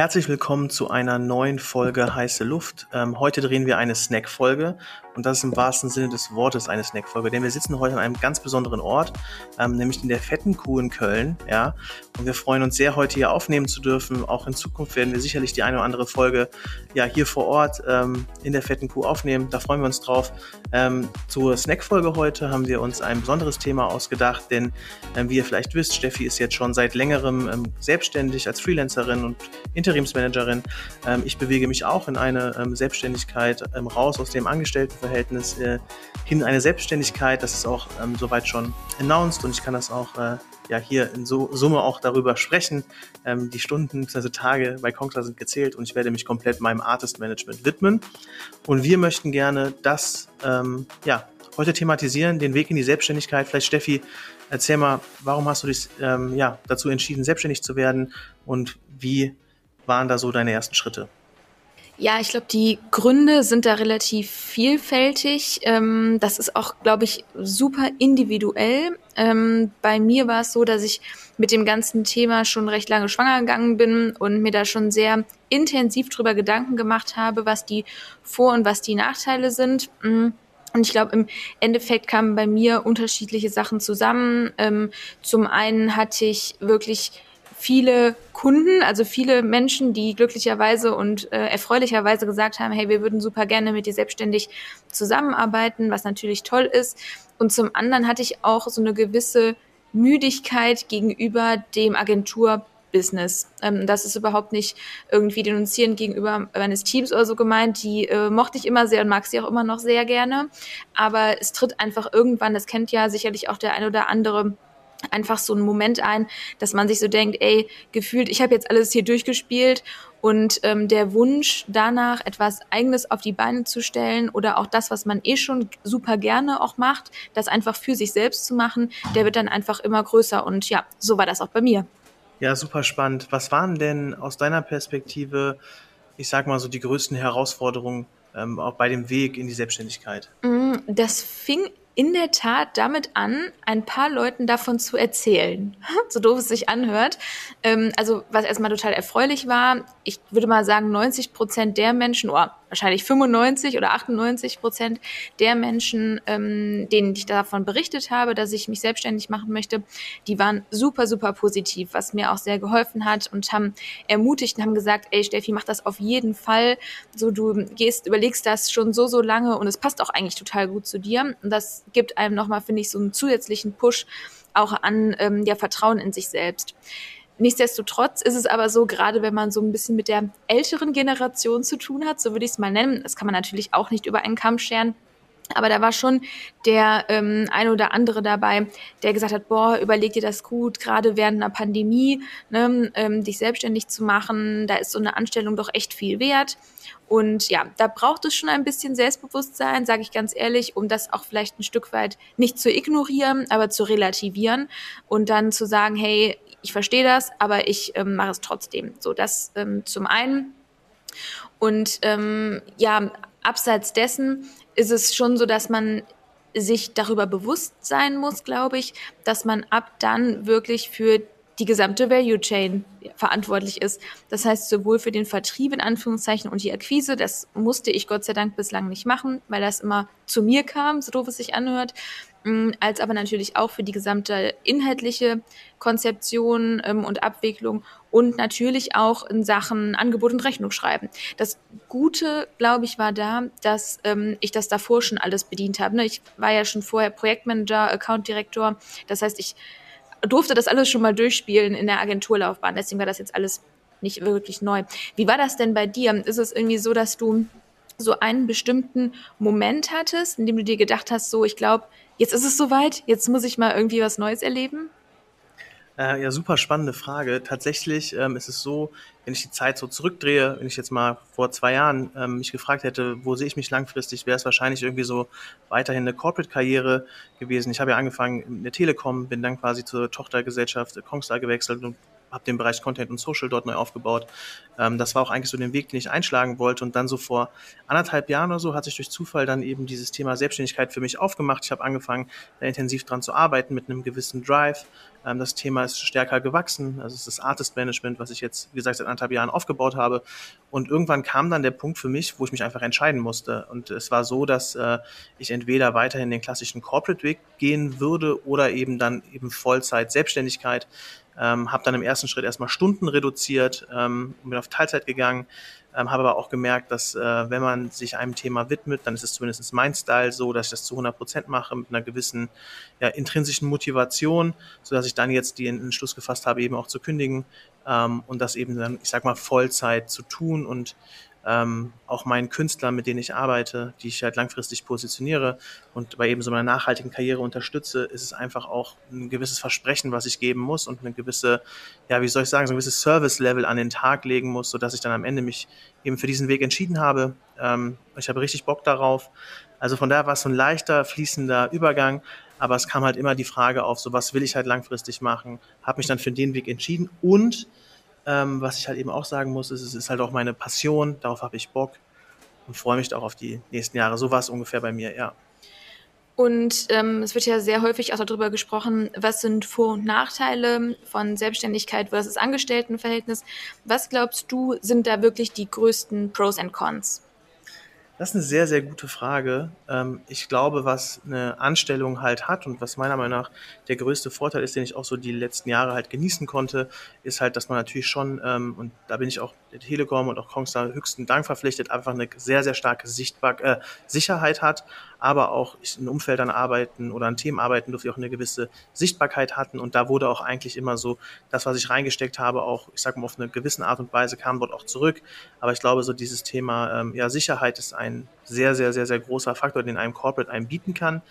Herzlich willkommen zu einer neuen Folge Heiße Luft. Ähm, heute drehen wir eine Snack-Folge und das ist im wahrsten Sinne des Wortes eine Snack-Folge, denn wir sitzen heute an einem ganz besonderen Ort, ähm, nämlich in der Fetten Kuh in Köln. Ja, und wir freuen uns sehr, heute hier aufnehmen zu dürfen. Auch in Zukunft werden wir sicherlich die eine oder andere Folge ja hier vor Ort ähm, in der Fetten Kuh aufnehmen. Da freuen wir uns drauf. Ähm, zur Snack-Folge heute haben wir uns ein besonderes Thema ausgedacht, denn ähm, wie ihr vielleicht wisst, Steffi ist jetzt schon seit längerem ähm, selbstständig als Freelancerin und Interimsmanagerin. Ähm, ich bewege mich auch in eine Selbstständigkeit raus aus dem Angestelltenverhältnis äh, hin in eine Selbstständigkeit. Das ist auch ähm, soweit schon announced und ich kann das auch äh, ja hier in so Summe auch darüber sprechen. Ähm, die Stunden bzw. Tage bei Conkler sind gezählt und ich werde mich komplett meinem Artist Management widmen. Und wir möchten gerne das ähm, ja heute thematisieren, den Weg in die Selbstständigkeit. Vielleicht Steffi, erzähl mal, warum hast du dich ähm, ja, dazu entschieden, selbstständig zu werden und wie waren da so deine ersten Schritte? Ja, ich glaube, die Gründe sind da relativ vielfältig. Ähm, das ist auch, glaube ich, super individuell. Ähm, bei mir war es so, dass ich mit dem ganzen Thema schon recht lange schwanger gegangen bin und mir da schon sehr intensiv drüber Gedanken gemacht habe, was die Vor- und was die Nachteile sind. Mm. Und ich glaube, im Endeffekt kamen bei mir unterschiedliche Sachen zusammen. Ähm, zum einen hatte ich wirklich viele Kunden, also viele Menschen, die glücklicherweise und äh, erfreulicherweise gesagt haben, hey, wir würden super gerne mit dir selbstständig zusammenarbeiten, was natürlich toll ist. Und zum anderen hatte ich auch so eine gewisse Müdigkeit gegenüber dem Agenturbusiness. Ähm, das ist überhaupt nicht irgendwie denunzierend gegenüber meines Teams oder so gemeint. Die äh, mochte ich immer sehr und mag sie auch immer noch sehr gerne. Aber es tritt einfach irgendwann, das kennt ja sicherlich auch der ein oder andere, einfach so ein Moment ein, dass man sich so denkt, ey, gefühlt, ich habe jetzt alles hier durchgespielt und ähm, der Wunsch danach, etwas Eigenes auf die Beine zu stellen oder auch das, was man eh schon super gerne auch macht, das einfach für sich selbst zu machen, der wird dann einfach immer größer. Und ja, so war das auch bei mir. Ja, super spannend. Was waren denn aus deiner Perspektive, ich sag mal so, die größten Herausforderungen ähm, auch bei dem Weg in die Selbstständigkeit? Mm, das fing in der Tat damit an, ein paar Leuten davon zu erzählen. so doof es sich anhört. Ähm, also was erstmal total erfreulich war, ich würde mal sagen, 90 Prozent der Menschen, oder wahrscheinlich 95 oder 98 Prozent der Menschen, ähm, denen ich davon berichtet habe, dass ich mich selbstständig machen möchte, die waren super, super positiv, was mir auch sehr geholfen hat und haben ermutigt und haben gesagt, ey Steffi, mach das auf jeden Fall. So, du gehst, überlegst das schon so, so lange und es passt auch eigentlich total gut zu dir. Und das gibt einem nochmal, finde ich, so einen zusätzlichen Push auch an ähm, ja, Vertrauen in sich selbst. Nichtsdestotrotz ist es aber so, gerade wenn man so ein bisschen mit der älteren Generation zu tun hat, so würde ich es mal nennen, das kann man natürlich auch nicht über einen Kamm scheren, aber da war schon der ähm, ein oder andere dabei, der gesagt hat, boah, überleg dir das gut, gerade während einer Pandemie, ne, ähm, dich selbstständig zu machen, da ist so eine Anstellung doch echt viel wert. Und ja, da braucht es schon ein bisschen Selbstbewusstsein, sage ich ganz ehrlich, um das auch vielleicht ein Stück weit nicht zu ignorieren, aber zu relativieren und dann zu sagen, hey, ich verstehe das, aber ich ähm, mache es trotzdem. So, das ähm, zum einen. Und ähm, ja, abseits dessen ist es schon so, dass man sich darüber bewusst sein muss, glaube ich, dass man ab dann wirklich für die gesamte Value Chain verantwortlich ist. Das heißt, sowohl für den Vertrieb in Anführungszeichen und die Akquise, das musste ich Gott sei Dank bislang nicht machen, weil das immer zu mir kam, so doof es sich anhört, als aber natürlich auch für die gesamte inhaltliche Konzeption ähm, und Abwicklung und natürlich auch in Sachen Angebot und Rechnung schreiben. Das Gute, glaube ich, war da, dass ähm, ich das davor schon alles bedient habe. Ne? Ich war ja schon vorher Projektmanager, Account Director. Das heißt, ich durfte das alles schon mal durchspielen in der Agenturlaufbahn. Deswegen war das jetzt alles nicht wirklich neu. Wie war das denn bei dir? Ist es irgendwie so, dass du so einen bestimmten Moment hattest, in dem du dir gedacht hast, so, ich glaube, jetzt ist es soweit, jetzt muss ich mal irgendwie was Neues erleben? Äh, ja, super spannende Frage. Tatsächlich ähm, ist es so, wenn ich die Zeit so zurückdrehe, wenn ich jetzt mal vor zwei Jahren ähm, mich gefragt hätte, wo sehe ich mich langfristig, wäre es wahrscheinlich irgendwie so weiterhin eine Corporate-Karriere gewesen. Ich habe ja angefangen in der Telekom, bin dann quasi zur Tochtergesellschaft Kongstar gewechselt und habe den Bereich Content und Social dort neu aufgebaut. Ähm, das war auch eigentlich so den Weg, den ich einschlagen wollte. Und dann so vor anderthalb Jahren oder so hat sich durch Zufall dann eben dieses Thema Selbstständigkeit für mich aufgemacht. Ich habe angefangen, da intensiv dran zu arbeiten mit einem gewissen Drive. Ähm, das Thema ist stärker gewachsen. Also es ist das Artist Management, was ich jetzt, wie gesagt, seit anderthalb Jahren aufgebaut habe. Und irgendwann kam dann der Punkt für mich, wo ich mich einfach entscheiden musste. Und es war so, dass äh, ich entweder weiterhin den klassischen Corporate-Weg gehen würde oder eben dann eben Vollzeit Selbstständigkeit. Ähm, habe dann im ersten Schritt erstmal Stunden reduziert, ähm, bin auf Teilzeit gegangen, ähm, habe aber auch gemerkt, dass äh, wenn man sich einem Thema widmet, dann ist es zumindest mein Style so, dass ich das zu 100 Prozent mache mit einer gewissen ja, intrinsischen Motivation, so ich dann jetzt den Entschluss gefasst habe, eben auch zu kündigen ähm, und das eben dann, ich sag mal, Vollzeit zu tun und ähm, auch meinen Künstlern, mit denen ich arbeite, die ich halt langfristig positioniere und bei eben so meiner nachhaltigen Karriere unterstütze, ist es einfach auch ein gewisses Versprechen, was ich geben muss und eine gewisse, ja, wie soll ich sagen, so ein gewisses Service-Level an den Tag legen muss, sodass ich dann am Ende mich eben für diesen Weg entschieden habe. Ähm, ich habe richtig Bock darauf. Also von daher war es so ein leichter, fließender Übergang, aber es kam halt immer die Frage auf, so was will ich halt langfristig machen, habe mich dann für den Weg entschieden und ähm, was ich halt eben auch sagen muss, ist, es ist halt auch meine Passion, darauf habe ich Bock und freue mich auch auf die nächsten Jahre. So war es ungefähr bei mir, ja. Und ähm, es wird ja sehr häufig auch darüber gesprochen, was sind Vor- und Nachteile von Selbstständigkeit versus Angestelltenverhältnis. Was glaubst du, sind da wirklich die größten Pros und Cons? Das ist eine sehr, sehr gute Frage. Ähm, ich glaube, was eine Anstellung halt hat und was meiner Meinung nach der größte Vorteil ist, den ich auch so die letzten Jahre halt genießen konnte, ist halt, dass man natürlich schon, ähm, und da bin ich auch der Telekom und auch Kongstar höchsten Dank verpflichtet, einfach eine sehr, sehr starke Sichtbar äh, Sicherheit hat, aber auch in Umfeldern arbeiten oder an Themen arbeiten durfte, die auch eine gewisse Sichtbarkeit hatten. Und da wurde auch eigentlich immer so das, was ich reingesteckt habe, auch, ich sag mal, auf eine gewisse Art und Weise kam dort auch zurück. Aber ich glaube, so dieses Thema ähm, ja, Sicherheit ist ein sehr, sehr, sehr, sehr großer Faktor, den einem Corporate einem bieten kann.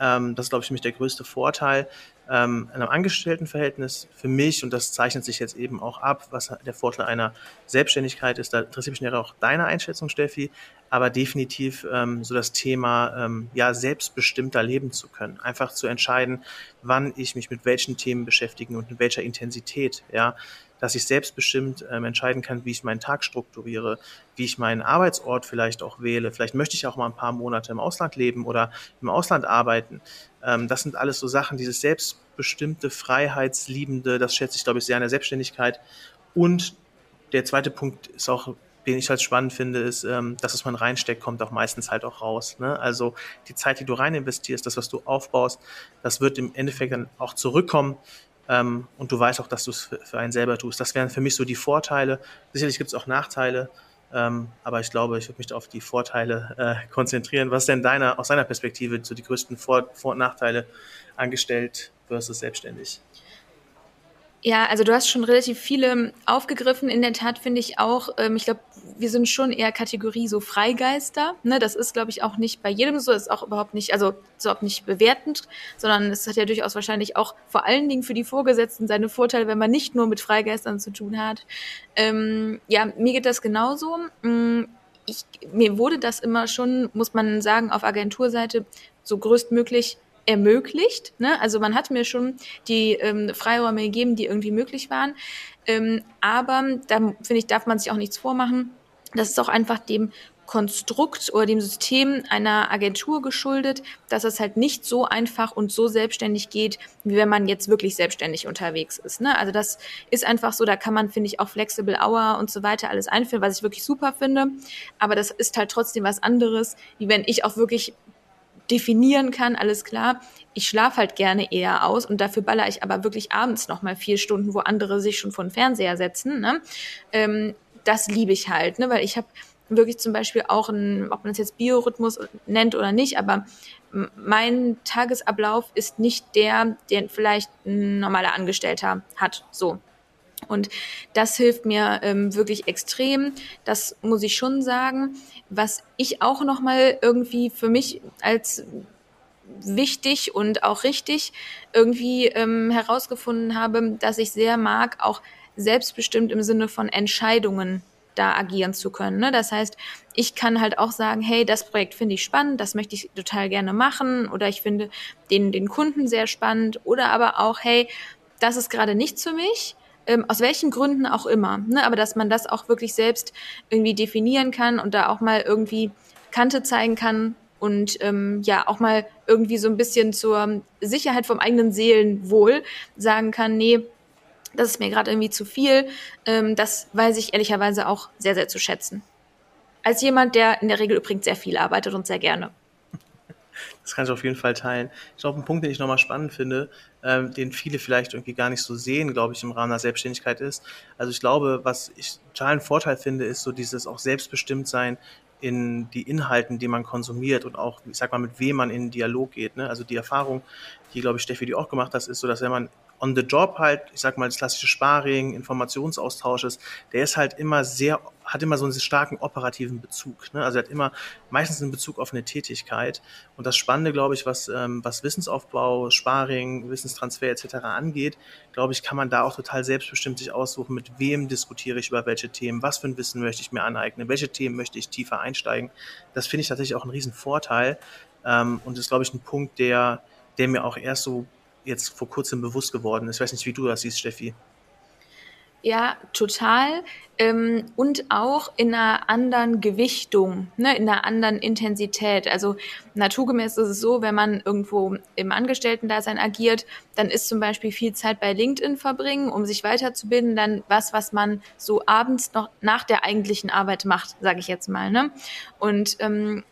Ähm, das ist, glaube ich, für mich der größte Vorteil. Ähm, in einem Angestelltenverhältnis für mich, und das zeichnet sich jetzt eben auch ab, was der Vorteil einer Selbstständigkeit ist, da interessiert mich auch deine Einschätzung, Steffi, aber definitiv ähm, so das Thema, ähm, ja, selbstbestimmter leben zu können. Einfach zu entscheiden, wann ich mich mit welchen Themen beschäftigen und in welcher Intensität, ja dass ich selbstbestimmt ähm, entscheiden kann, wie ich meinen Tag strukturiere, wie ich meinen Arbeitsort vielleicht auch wähle. Vielleicht möchte ich auch mal ein paar Monate im Ausland leben oder im Ausland arbeiten. Ähm, das sind alles so Sachen, dieses selbstbestimmte, freiheitsliebende, das schätze ich, glaube ich, sehr an der Selbstständigkeit. Und der zweite Punkt ist auch den ich halt spannend finde, ist, ähm, dass was man reinsteckt, kommt auch meistens halt auch raus. Ne? Also die Zeit, die du rein investierst, das, was du aufbaust, das wird im Endeffekt dann auch zurückkommen. Ähm, und du weißt auch, dass du es für, für, einen selber tust. Das wären für mich so die Vorteile. Sicherlich gibt es auch Nachteile, ähm, aber ich glaube, ich würde mich auf die Vorteile äh, konzentrieren. Was denn deiner, aus deiner Perspektive so die größten Vor-, Vor und Nachteile angestellt versus selbstständig? Ja, also du hast schon relativ viele aufgegriffen. In der Tat finde ich auch, ähm, ich glaube, wir sind schon eher Kategorie so Freigeister. Ne? Das ist, glaube ich, auch nicht bei jedem so, ist auch überhaupt nicht, also überhaupt nicht bewertend, sondern es hat ja durchaus wahrscheinlich auch vor allen Dingen für die Vorgesetzten seine Vorteile, wenn man nicht nur mit Freigeistern zu tun hat. Ähm, ja, mir geht das genauso. Mm, ich, mir wurde das immer schon, muss man sagen, auf Agenturseite so größtmöglich ermöglicht. Ne? Also man hat mir schon die ähm, Freiräume gegeben, die irgendwie möglich waren. Ähm, aber da finde ich, darf man sich auch nichts vormachen. Das ist auch einfach dem Konstrukt oder dem System einer Agentur geschuldet, dass es halt nicht so einfach und so selbstständig geht, wie wenn man jetzt wirklich selbstständig unterwegs ist. Ne? Also das ist einfach so, da kann man, finde ich, auch Flexible Hour und so weiter alles einführen, was ich wirklich super finde. Aber das ist halt trotzdem was anderes, wie wenn ich auch wirklich definieren kann, alles klar. Ich schlafe halt gerne eher aus und dafür baller ich aber wirklich abends noch mal vier Stunden, wo andere sich schon vor den Fernseher setzen. Ne? Ähm, das liebe ich halt, ne? weil ich habe wirklich zum Beispiel auch ein, ob man es jetzt Biorhythmus nennt oder nicht, aber mein Tagesablauf ist nicht der, den vielleicht ein normaler Angestellter hat. So. Und das hilft mir ähm, wirklich extrem. Das muss ich schon sagen. Was ich auch noch mal irgendwie für mich als wichtig und auch richtig irgendwie ähm, herausgefunden habe, dass ich sehr mag, auch selbstbestimmt im Sinne von Entscheidungen da agieren zu können. Ne? Das heißt, ich kann halt auch sagen, hey, das Projekt finde ich spannend, das möchte ich total gerne machen oder ich finde den, den Kunden sehr spannend oder aber auch, hey, das ist gerade nichts für mich, ähm, aus welchen Gründen auch immer. Ne? Aber dass man das auch wirklich selbst irgendwie definieren kann und da auch mal irgendwie Kante zeigen kann und ähm, ja auch mal irgendwie so ein bisschen zur Sicherheit vom eigenen Seelenwohl sagen kann, nee, das ist mir gerade irgendwie zu viel. Ähm, das weiß ich ehrlicherweise auch sehr, sehr zu schätzen. Als jemand, der in der Regel übrigens sehr viel arbeitet und sehr gerne. Das kann ich auf jeden Fall teilen. Ich glaube, ein Punkt, den ich nochmal spannend finde, ähm, den viele vielleicht irgendwie gar nicht so sehen, glaube ich, im Rahmen der Selbstständigkeit ist. Also ich glaube, was ich total einen Vorteil finde, ist so dieses auch selbstbestimmt sein in die Inhalten, die man konsumiert und auch, ich sag mal, mit wem man in Dialog geht. Ne? Also die Erfahrung, die, glaube ich, Steffi, die auch gemacht hast, ist so, dass wenn man on the job halt, ich sag mal, das klassische Sparring, Informationsaustausch ist, der ist halt immer sehr, hat immer so einen starken operativen Bezug. Ne? Also er hat immer meistens einen Bezug auf eine Tätigkeit. Und das Spannende, glaube ich, was, ähm, was Wissensaufbau, Sparring, Wissenstransfer etc. angeht, glaube ich, kann man da auch total selbstbestimmt sich aussuchen, mit wem diskutiere ich über welche Themen, was für ein Wissen möchte ich mir aneignen, welche Themen möchte ich tiefer einsteigen. Das finde ich tatsächlich auch einen riesen Vorteil. Ähm, und ist, glaube ich, ein Punkt, der, der mir auch erst so jetzt vor kurzem bewusst geworden ist. Ich weiß nicht, wie du das siehst, Steffi. Ja, total. Ähm, und auch in einer anderen Gewichtung, ne, in einer anderen Intensität. Also naturgemäß ist es so, wenn man irgendwo im Angestellten-Dasein agiert, dann ist zum Beispiel viel Zeit bei LinkedIn verbringen, um sich weiterzubilden, dann was, was man so abends noch nach der eigentlichen Arbeit macht, sage ich jetzt mal. Ne? Und ähm,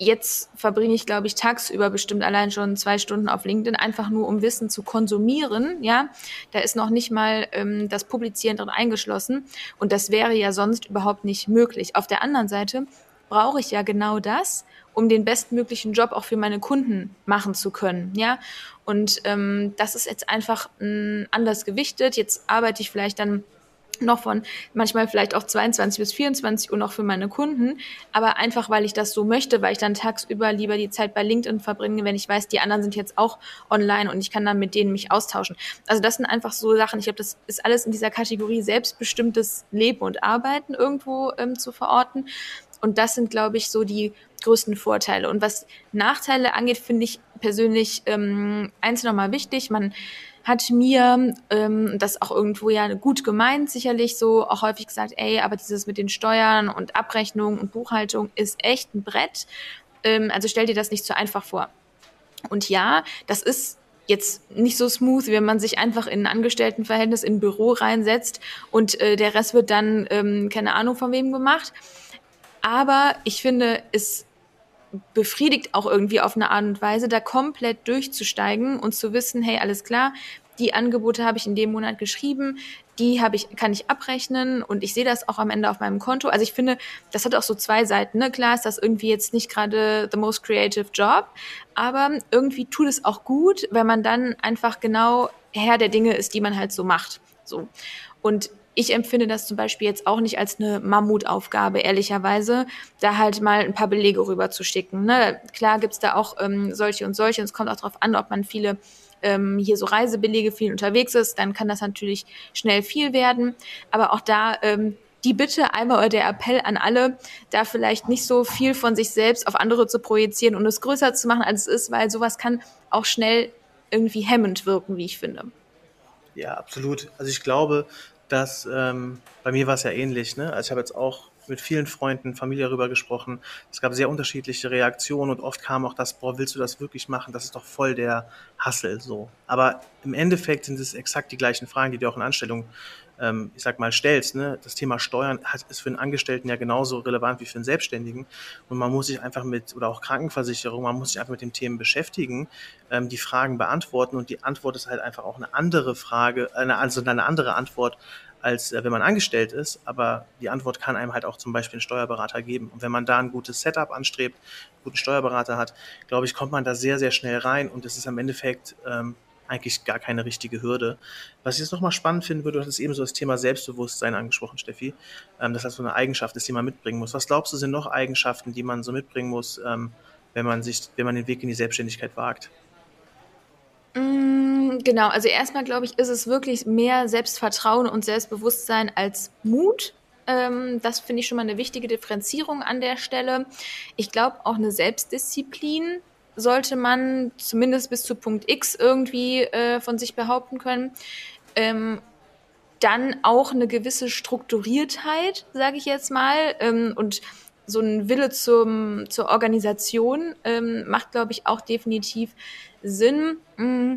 jetzt verbringe ich, glaube ich, tagsüber bestimmt allein schon zwei Stunden auf LinkedIn, einfach nur um Wissen zu konsumieren. Ja, da ist noch nicht mal ähm, das Publizieren drin eingeschlossen. Und das wäre ja sonst überhaupt nicht möglich. Auf der anderen Seite brauche ich ja genau das, um den bestmöglichen Job auch für meine Kunden machen zu können. Ja, und ähm, das ist jetzt einfach mh, anders gewichtet. Jetzt arbeite ich vielleicht dann noch von manchmal vielleicht auch 22 bis 24 Uhr noch für meine Kunden, aber einfach weil ich das so möchte, weil ich dann tagsüber lieber die Zeit bei LinkedIn verbringe, wenn ich weiß, die anderen sind jetzt auch online und ich kann dann mit denen mich austauschen. Also das sind einfach so Sachen, ich glaube, das ist alles in dieser Kategorie selbstbestimmtes Leben und Arbeiten irgendwo ähm, zu verorten. Und das sind, glaube ich, so die größten Vorteile. Und was Nachteile angeht, finde ich persönlich ähm, eins nochmal wichtig. Man hat mir ähm, das auch irgendwo ja gut gemeint, sicherlich so auch häufig gesagt, ey, aber dieses mit den Steuern und Abrechnung und Buchhaltung ist echt ein Brett. Ähm, also stell dir das nicht so einfach vor. Und ja, das ist jetzt nicht so smooth, wenn man sich einfach in ein Angestelltenverhältnis in ein Büro reinsetzt und äh, der Rest wird dann ähm, keine Ahnung von wem gemacht. Aber ich finde, es befriedigt auch irgendwie auf eine Art und Weise, da komplett durchzusteigen und zu wissen, hey, alles klar, die Angebote habe ich in dem Monat geschrieben, die habe ich, kann ich abrechnen und ich sehe das auch am Ende auf meinem Konto. Also ich finde, das hat auch so zwei Seiten. Ne? Klar ist das irgendwie jetzt nicht gerade the most creative job, aber irgendwie tut es auch gut, wenn man dann einfach genau Herr der Dinge ist, die man halt so macht. So. Und ich empfinde das zum Beispiel jetzt auch nicht als eine Mammutaufgabe, ehrlicherweise, da halt mal ein paar Belege rüber zu schicken. Ne? Klar gibt's da auch ähm, solche und solche. Und es kommt auch darauf an, ob man viele ähm, hier so Reisebelege viel unterwegs ist, dann kann das natürlich schnell viel werden. Aber auch da ähm, die Bitte einmal oder der Appell an alle, da vielleicht nicht so viel von sich selbst auf andere zu projizieren und es größer zu machen, als es ist, weil sowas kann auch schnell irgendwie hemmend wirken, wie ich finde. Ja, absolut. Also ich glaube, dass ähm, bei mir war es ja ähnlich. Ne? Also ich habe jetzt auch mit vielen Freunden, Familie darüber gesprochen. Es gab sehr unterschiedliche Reaktionen und oft kam auch das, boah, willst du das wirklich machen? Das ist doch voll der Hassel so. Aber im Endeffekt sind es exakt die gleichen Fragen, die du auch in Anstellung, ähm, ich sag mal, stellst. Ne? Das Thema Steuern hat, ist für einen Angestellten ja genauso relevant wie für einen Selbstständigen. Und man muss sich einfach mit, oder auch Krankenversicherung, man muss sich einfach mit den Themen beschäftigen, ähm, die Fragen beantworten und die Antwort ist halt einfach auch eine andere Frage, eine, also eine andere Antwort als äh, wenn man angestellt ist. Aber die Antwort kann einem halt auch zum Beispiel ein Steuerberater geben. Und wenn man da ein gutes Setup anstrebt, einen guten Steuerberater hat, glaube ich, kommt man da sehr, sehr schnell rein und es ist am Endeffekt ähm, eigentlich gar keine richtige Hürde. Was ich jetzt nochmal spannend finden würde, du hast eben so das Thema Selbstbewusstsein angesprochen, Steffi, ähm, dass das so eine Eigenschaft ist, die man mitbringen muss. Was glaubst du, sind noch Eigenschaften, die man so mitbringen muss, ähm, wenn man sich, wenn man den Weg in die Selbstständigkeit wagt? Mm, genau, also erstmal glaube ich, ist es wirklich mehr Selbstvertrauen und Selbstbewusstsein als Mut. Ähm, das finde ich schon mal eine wichtige Differenzierung an der Stelle. Ich glaube auch eine Selbstdisziplin sollte man zumindest bis zu Punkt X irgendwie äh, von sich behaupten können. Ähm, dann auch eine gewisse Strukturiertheit, sage ich jetzt mal, ähm, und so ein Wille zum, zur Organisation ähm, macht, glaube ich, auch definitiv Sinn. Mm.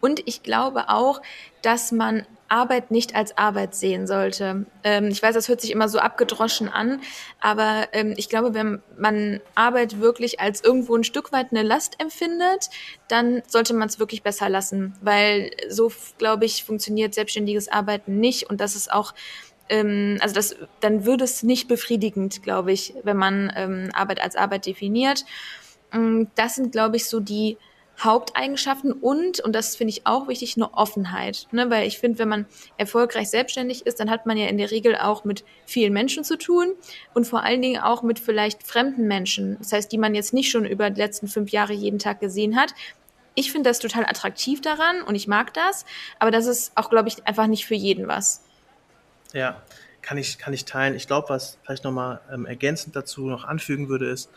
Und ich glaube auch, dass man Arbeit nicht als Arbeit sehen sollte. Ähm, ich weiß, das hört sich immer so abgedroschen an, aber ähm, ich glaube, wenn man Arbeit wirklich als irgendwo ein Stück weit eine Last empfindet, dann sollte man es wirklich besser lassen, weil so, glaube ich, funktioniert selbstständiges Arbeiten nicht und das ist auch ähm, also das, dann würde es nicht befriedigend, glaube ich, wenn man ähm, Arbeit als Arbeit definiert. Mm, das sind, glaube ich, so die Haupteigenschaften und, und das finde ich auch wichtig, eine Offenheit. Ne? Weil ich finde, wenn man erfolgreich selbstständig ist, dann hat man ja in der Regel auch mit vielen Menschen zu tun und vor allen Dingen auch mit vielleicht fremden Menschen. Das heißt, die man jetzt nicht schon über die letzten fünf Jahre jeden Tag gesehen hat. Ich finde das total attraktiv daran und ich mag das, aber das ist auch, glaube ich, einfach nicht für jeden was. Ja, kann ich, kann ich teilen. Ich glaube, was vielleicht nochmal ähm, ergänzend dazu noch anfügen würde, ist,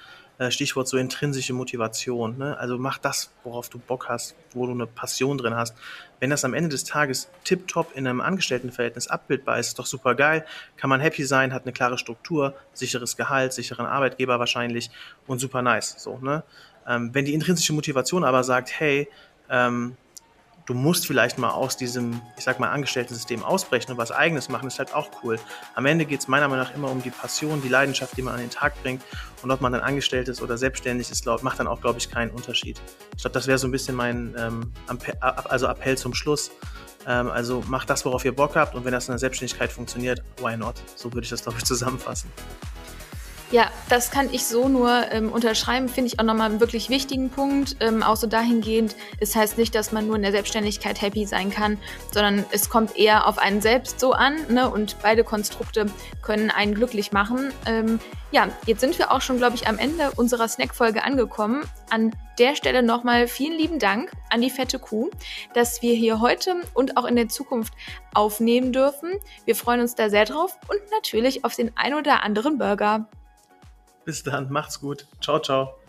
Stichwort so intrinsische Motivation. Ne? Also mach das, worauf du Bock hast, wo du eine Passion drin hast. Wenn das am Ende des Tages tiptop in einem Angestelltenverhältnis abbildbar ist, ist doch super geil. Kann man happy sein, hat eine klare Struktur, sicheres Gehalt, sicheren Arbeitgeber wahrscheinlich und super nice. So, ne? Ähm, wenn die intrinsische Motivation aber sagt, hey, ähm, du musst vielleicht mal aus diesem, ich sag mal, Angestellten-System ausbrechen und was Eigenes machen, ist halt auch cool. Am Ende geht es meiner Meinung nach immer um die Passion, die Leidenschaft, die man an den Tag bringt. Und ob man dann angestellt ist oder selbstständig ist, macht dann auch, glaube ich, keinen Unterschied. Ich glaube, das wäre so ein bisschen mein ähm, also Appell zum Schluss. Ähm, also macht das, worauf ihr Bock habt und wenn das in der Selbstständigkeit funktioniert, why not? So würde ich das, glaube ich, zusammenfassen. Ja, das kann ich so nur ähm, unterschreiben, finde ich auch nochmal einen wirklich wichtigen Punkt. Ähm, auch so dahingehend, es heißt nicht, dass man nur in der Selbstständigkeit happy sein kann, sondern es kommt eher auf einen selbst so an ne? und beide Konstrukte können einen glücklich machen. Ähm, ja, jetzt sind wir auch schon, glaube ich, am Ende unserer Snack-Folge angekommen. An der Stelle nochmal vielen lieben Dank an die fette Kuh, dass wir hier heute und auch in der Zukunft aufnehmen dürfen. Wir freuen uns da sehr drauf und natürlich auf den ein oder anderen Burger. Bis dann, macht's gut. Ciao, ciao.